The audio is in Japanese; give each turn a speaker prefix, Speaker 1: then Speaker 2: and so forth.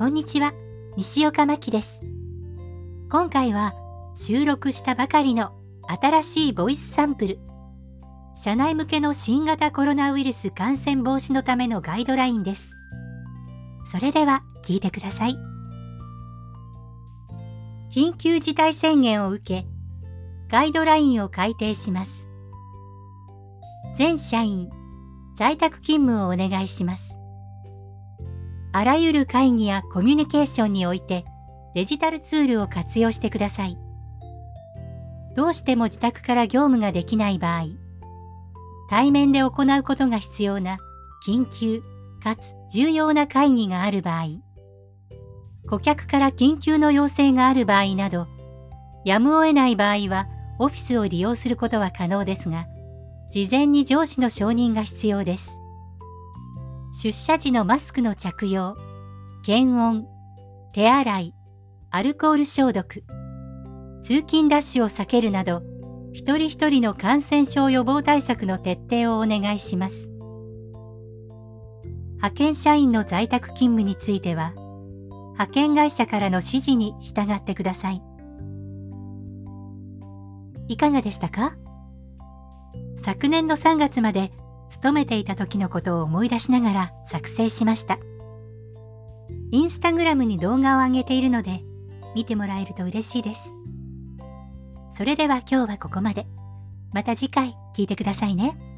Speaker 1: こんにちは、西岡真希です。今回は収録したばかりの新しいボイスサンプル、社内向けの新型コロナウイルス感染防止のためのガイドラインです。それでは聞いてください。緊急事態宣言を受け、ガイドラインを改定します。全社員、在宅勤務をお願いします。あらゆる会議やコミュニケーションにおいてデジタルツールを活用してください。どうしても自宅から業務ができない場合、対面で行うことが必要な緊急かつ重要な会議がある場合、顧客から緊急の要請がある場合など、やむを得ない場合はオフィスを利用することは可能ですが、事前に上司の承認が必要です。出社時のマスクの着用、検温、手洗い、アルコール消毒、通勤ラッシュを避けるなど、一人一人の感染症予防対策の徹底をお願いします。派遣社員の在宅勤務については、派遣会社からの指示に従ってください。いかがでしたか？昨年の3月まで勤めていた時のことを思い出しながら作成しました。インスタグラムに動画を上げているので見てもらえると嬉しいです。それでは今日はここまで。また次回聞いてくださいね。